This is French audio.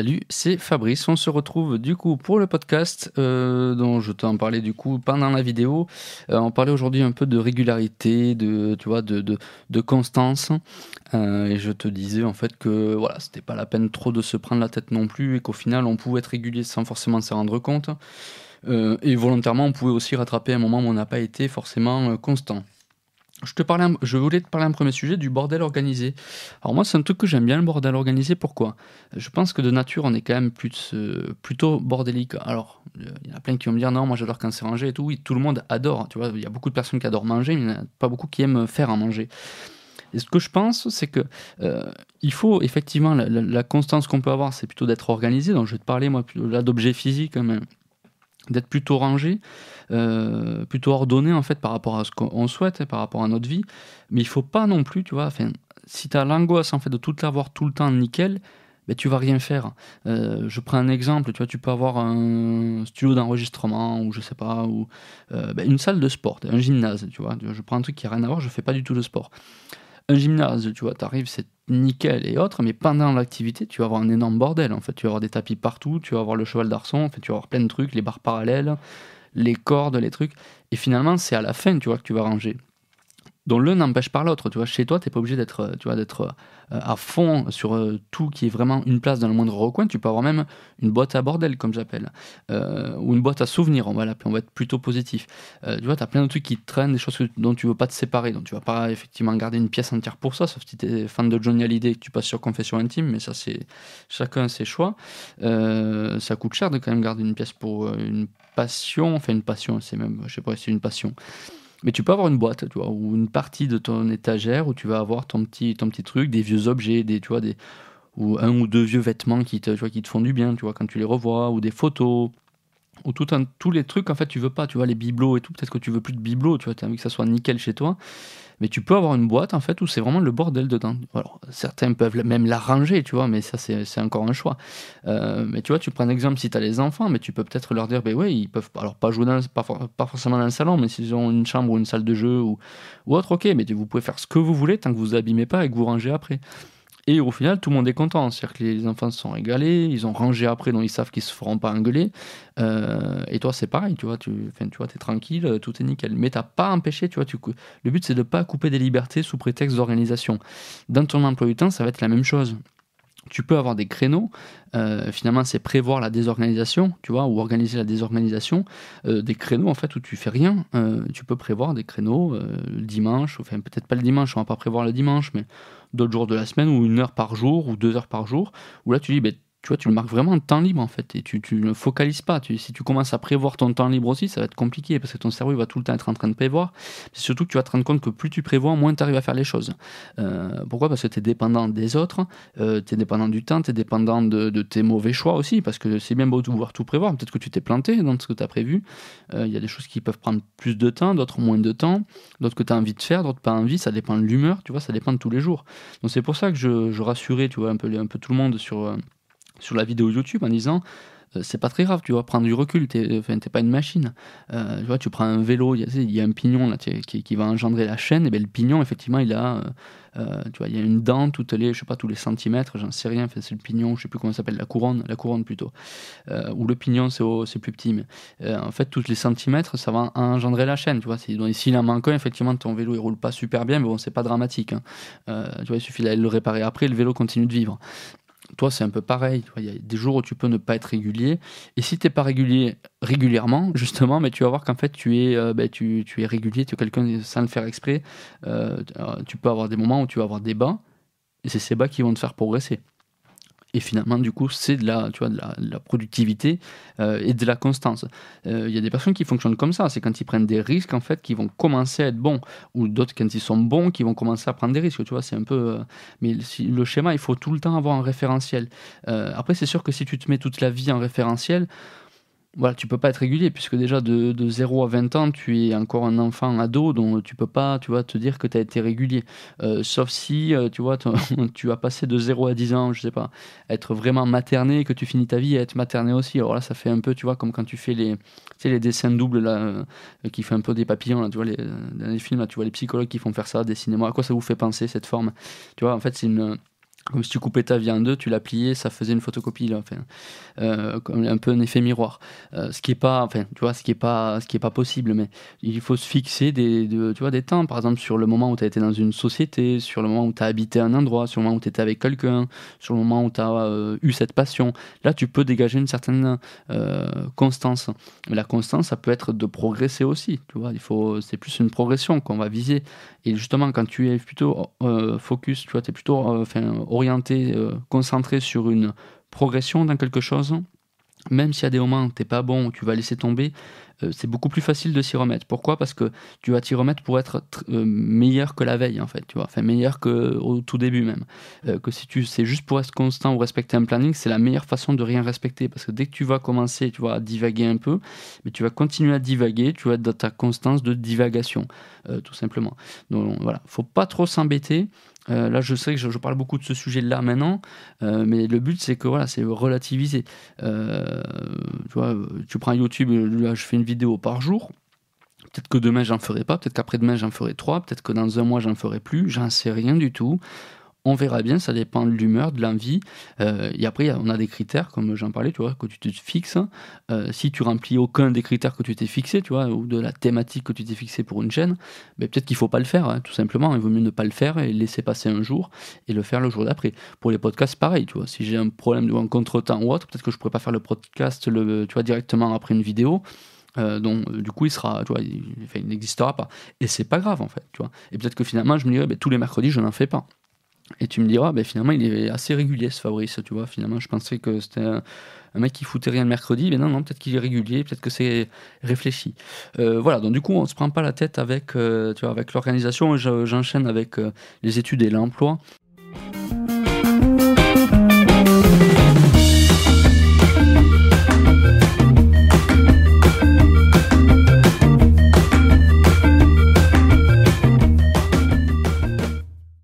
Salut, c'est Fabrice. On se retrouve du coup pour le podcast euh, dont je t'en parlais du coup pendant la vidéo. Euh, on parlait aujourd'hui un peu de régularité, de constance. Euh, et je te disais en fait que voilà, c'était pas la peine trop de se prendre la tête non plus et qu'au final on pouvait être régulier sans forcément s'en rendre compte. et volontairement, on pouvait aussi rattraper un moment où on n'a pas été forcément constant. Je, voulais te parler un premier sujet du bordel organisé. Alors moi, c'est un truc que j'aime bien, le bordel organisé. Pourquoi? Je pense que de nature, on est quand même plus, euh, plutôt bordélique. Alors, il y en a plein qui vont me dire, non, moi j'adore quand c'est rangé et tout. Oui, tout le monde adore. Tu vois, il y a beaucoup de personnes qui adorent manger, mais il n'y en a pas beaucoup qui aiment faire à manger. Et ce que je pense, c'est que euh, il faut effectivement la, constance qu'on peut avoir, c'est plutôt d'être organisé. Donc je vais te parler moi là d'objets physiques, mais d'être plutôt rangé, euh, plutôt ordonné en fait par rapport à ce qu'on souhaite, par rapport à notre vie. Mais il faut pas non plus, tu vois, si tu as l'angoisse en fait de tout avoir tout le temps nickel, ben, tu vas rien faire. Euh, je prends un exemple, tu vois, tu peux avoir un studio d'enregistrement ou je sais pas, ou euh, ben, une salle de sport, un gymnase, tu vois. Je prends un truc qui a rien à voir, je fais pas du tout de sport. Un gymnase, tu vois, tu arrives, c'est nickel et autres, mais pendant l'activité, tu vas avoir un énorme bordel. En fait, tu vas avoir des tapis partout, tu vas avoir le cheval d'arçon, en fait, tu vas avoir plein de trucs, les barres parallèles, les cordes, les trucs. Et finalement, c'est à la fin, tu vois, que tu vas ranger dont l'un n'empêche pas l'autre. Tu vois, chez toi, tu n'es pas obligé d'être, euh, euh, à fond sur euh, tout qui est vraiment une place dans le moindre recoin. Tu peux avoir même une boîte à bordel, comme j'appelle, ou une boîte à souvenirs. On va l'appeler, on va être plutôt positif. tu vois, tu as plein de trucs qui traînent, des choses dont tu veux pas te séparer. Donc tu vas pas effectivement garder une pièce entière pour ça, sauf si tu es fan de Johnny Hallyday et que tu passes sur Confession Intime, mais ça, c'est chacun ses choix. ça coûte cher de quand même garder une pièce pour une passion, enfin une passion, c'est même, je sais pas, c'est une passion. Mais tu peux avoir une boîte, ou une partie de ton étagère où tu vas avoir ton petit, ton petit truc, des vieux objets, des, tu vois, des, ou un ou deux vieux vêtements qui te, tu vois, qui te font du bien, tu vois, quand tu les revois, ou des photos, ou tout un, tous les trucs, en fait, tu veux pas, tu vois, les bibelots et tout, peut-être que tu veux plus de bibelots, tu vois, tu as envie que ça soit nickel chez toi, mais tu peux avoir une boîte en fait où c'est vraiment le bordel dedans. Alors, certains peuvent même la ranger, tu vois, mais ça c'est encore un choix. Euh, mais tu vois, tu prends un exemple si tu as les enfants, mais tu peux peut-être leur dire, ben ouais, ils peuvent pas jouer dans, pas, pas forcément dans le salon, mais s'ils ont une chambre ou une salle de jeu ou, ou autre, ok, mais vous pouvez faire ce que vous voulez tant que vous abîmez pas et que vous rangez après. Et au final, tout le monde est content. C'est-à-dire que les enfants se sont régalés, ils ont rangé après, donc ils savent qu'ils se feront pas engueuler. Euh, et toi, c'est pareil, tu vois, tu, tu es tranquille, tout est nickel. Mais t'as pas empêché, tu vois, tu, le but c'est de pas couper des libertés sous prétexte d'organisation. Dans ton emploi du temps, ça va être la même chose tu peux avoir des créneaux. Euh, finalement, c'est prévoir la désorganisation, tu vois, ou organiser la désorganisation. Euh, des créneaux, en fait, où tu fais rien. tu peux prévoir des créneaux le dimanche, enfin, peut-être pas le dimanche, on va pas prévoir le dimanche, mais d'autres jours de la semaine, ou une heure par jour, ou deux heures par jour, où là tu dis, ben, tu vois, tu le marques vraiment en temps libre en fait, et tu, tu ne focalises pas. Si tu commences à prévoir ton temps libre aussi, ça va être compliqué parce que ton cerveau va tout le temps être en train de prévoir. C'est surtout que tu vas te rendre compte que plus tu prévois, moins tu arrives à faire les choses. Euh, pourquoi? Parce que tu es dépendant des autres, euh, tu es dépendant du temps, tu es dépendant de, de, tes mauvais choix aussi, parce que c'est bien beau de pouvoir tout prévoir. Peut-être que tu t'es planté dans ce que tu as prévu. Euh, il y a des choses qui peuvent prendre plus de temps, d'autres moins de temps, d'autres que tu as envie de faire, d'autres pas envie. Ça dépend de l'humeur, tu vois, ça dépend de tous les jours. Donc c'est pour ça que je, je rassurais, tu vois, un peu, un peu tout le monde sur sur la vidéo YouTube en disant euh, c'est pas très grave, tu vois, prendre du recul, t'es enfin, pas une machine. Euh, tu vois, tu prends un vélo, il y, a un pignon là, qui, qui, va engendrer la chaîne, et bien le pignon, effectivement, il a, euh, tu vois, il y a une dent toutes les, je sais pas, tous les centimètres, j'en sais rien, c'est le pignon, je sais plus comment ça s'appelle, la couronne, la couronne plutôt, ou le pignon, c'est plus petit, mais en fait, tous les centimètres, ça va engendrer la chaîne, tu vois. S'il en manque un, effectivement, ton vélo, il roule pas super bien, mais bon, c'est pas dramatique. Hein. tu vois, il suffit d'aller le réparer après, le vélo continue de vivre toi, c'est un peu pareil. Il y a des jours où tu peux ne pas être régulier. Et si tu n'es pas régulier régulièrement, justement, mais tu vas voir qu'en fait, tu es, euh, ben, tu, es régulier, tu es quelqu'un sans le faire exprès. Euh, tu peux avoir des moments où tu vas avoir des bas. Et c'est ces bas qui vont te faire progresser et finalement du coup c'est de la tu vois de la, productivité euh, et de la constance. Euh, il y a des personnes qui fonctionnent comme ça. C'est quand ils prennent des risques en fait qui vont commencer à être bons. Ou d'autres quand ils sont bons qui vont commencer à prendre des risques tu vois. C'est un peu euh, mais le schéma il faut tout le temps avoir un référentiel. Après c'est sûr que si tu te mets toute la vie en référentiel voilà, tu peux pas être régulier puisque déjà de, de 0 à 20 ans, tu es encore un enfant ado, donc tu peux pas, tu vois, te dire que tu as été régulier. Euh, sauf si, euh, tu vois, tu as passé de 0 à 10 ans, je sais pas, être vraiment materné, que tu finis ta vie à être materné aussi. Alors là, ça fait un peu, tu vois, comme quand tu fais les, tu sais, les dessins doubles là, euh, qui fait un peu des papillons, là, tu vois, les, dans les films, là, tu vois les psychologues qui font faire ça, des cinémas. À quoi ça vous fait penser cette forme? Tu vois, en fait, c'est une comme si tu coupais ta vie en deux, tu la pliais, ça faisait une photocopie, enfin, euh, un peu un effet miroir. Euh, ce qui est pas, enfin, tu vois, ce qui est pas, ce qui est pas possible, mais il faut se fixer des, tu vois, des temps, par exemple sur le moment où tu as été dans une société, sur le moment où tu as habité un endroit, sur le moment où tu étais avec quelqu'un, sur le moment où tu as euh, eu cette passion. Là, tu peux dégager une certaine constance. Mais la constance, ça peut être de progresser aussi, tu vois. Il faut, c'est plus une progression qu'on va viser. Et justement, quand tu es plutôt focus, tu vois, tu es plutôt, enfin orienté, euh, concentré sur une progression dans quelque chose, même y a des moments n'es pas bon, tu vas laisser tomber, euh, c'est beaucoup plus facile de s'y remettre. Pourquoi? Parce que tu vas t'y remettre pour être euh, meilleur que la veille, en fait, tu vois, enfin meilleur qu'au tout début même. que si tu c'est juste pour être constant ou respecter un planning, c'est la meilleure façon de rien respecter. Parce que dès que tu vas commencer, tu vois, à divaguer un peu, mais tu vas continuer à divaguer, tu vas être dans ta constance de divagation, tout simplement. Donc voilà, faut pas trop s'embêter. Euh, là, je sais que je, parle beaucoup de ce sujet-là maintenant, euh, mais le but, c'est que voilà, c'est relativiser. Euh, tu vois, tu prends YouTube, je fais une vidéo par jour. Peut-être que demain, j'en ferai pas. Peut-être qu'après-demain, j'en ferai trois. Peut-être que dans un mois, j'en ferai plus. J'en sais rien du tout on verra bien, ça dépend de l'humeur, de l'envie. Euh, et après, on a des critères, comme j'en parlais, tu vois, que tu te fixes. Euh, si tu remplis aucun des critères que tu t'es fixé, tu vois, ou de la thématique que tu t'es fixé pour une chaîne, ben, peut-être qu'il faut pas le faire, hein, tout simplement. Il vaut mieux ne pas le faire et laisser passer un jour et le faire le jour d'après. Pour les podcasts, pareil, tu vois. Si j'ai un problème ou un contretemps ou autre, peut-être que je pourrais pas faire le podcast, tu directement après une vidéo. Euh, donc du coup il sera tu n'existera pas et c'est pas grave en fait tu vois et peut-être que finalement je me dirais ben, tous les mercredis je n'en fais pas et tu me diras, ben finalement, il est assez régulier ce Fabrice, tu vois. Finalement, je pensais que c'était un, mec qui foutait rien le mercredi, mais non, non, peut-être qu'il est régulier, peut-être que c'est réfléchi. Euh, voilà, donc du coup, on se prend pas la tête avec, euh, avec l'organisation. J'enchaîne avec euh, les études et l'emploi.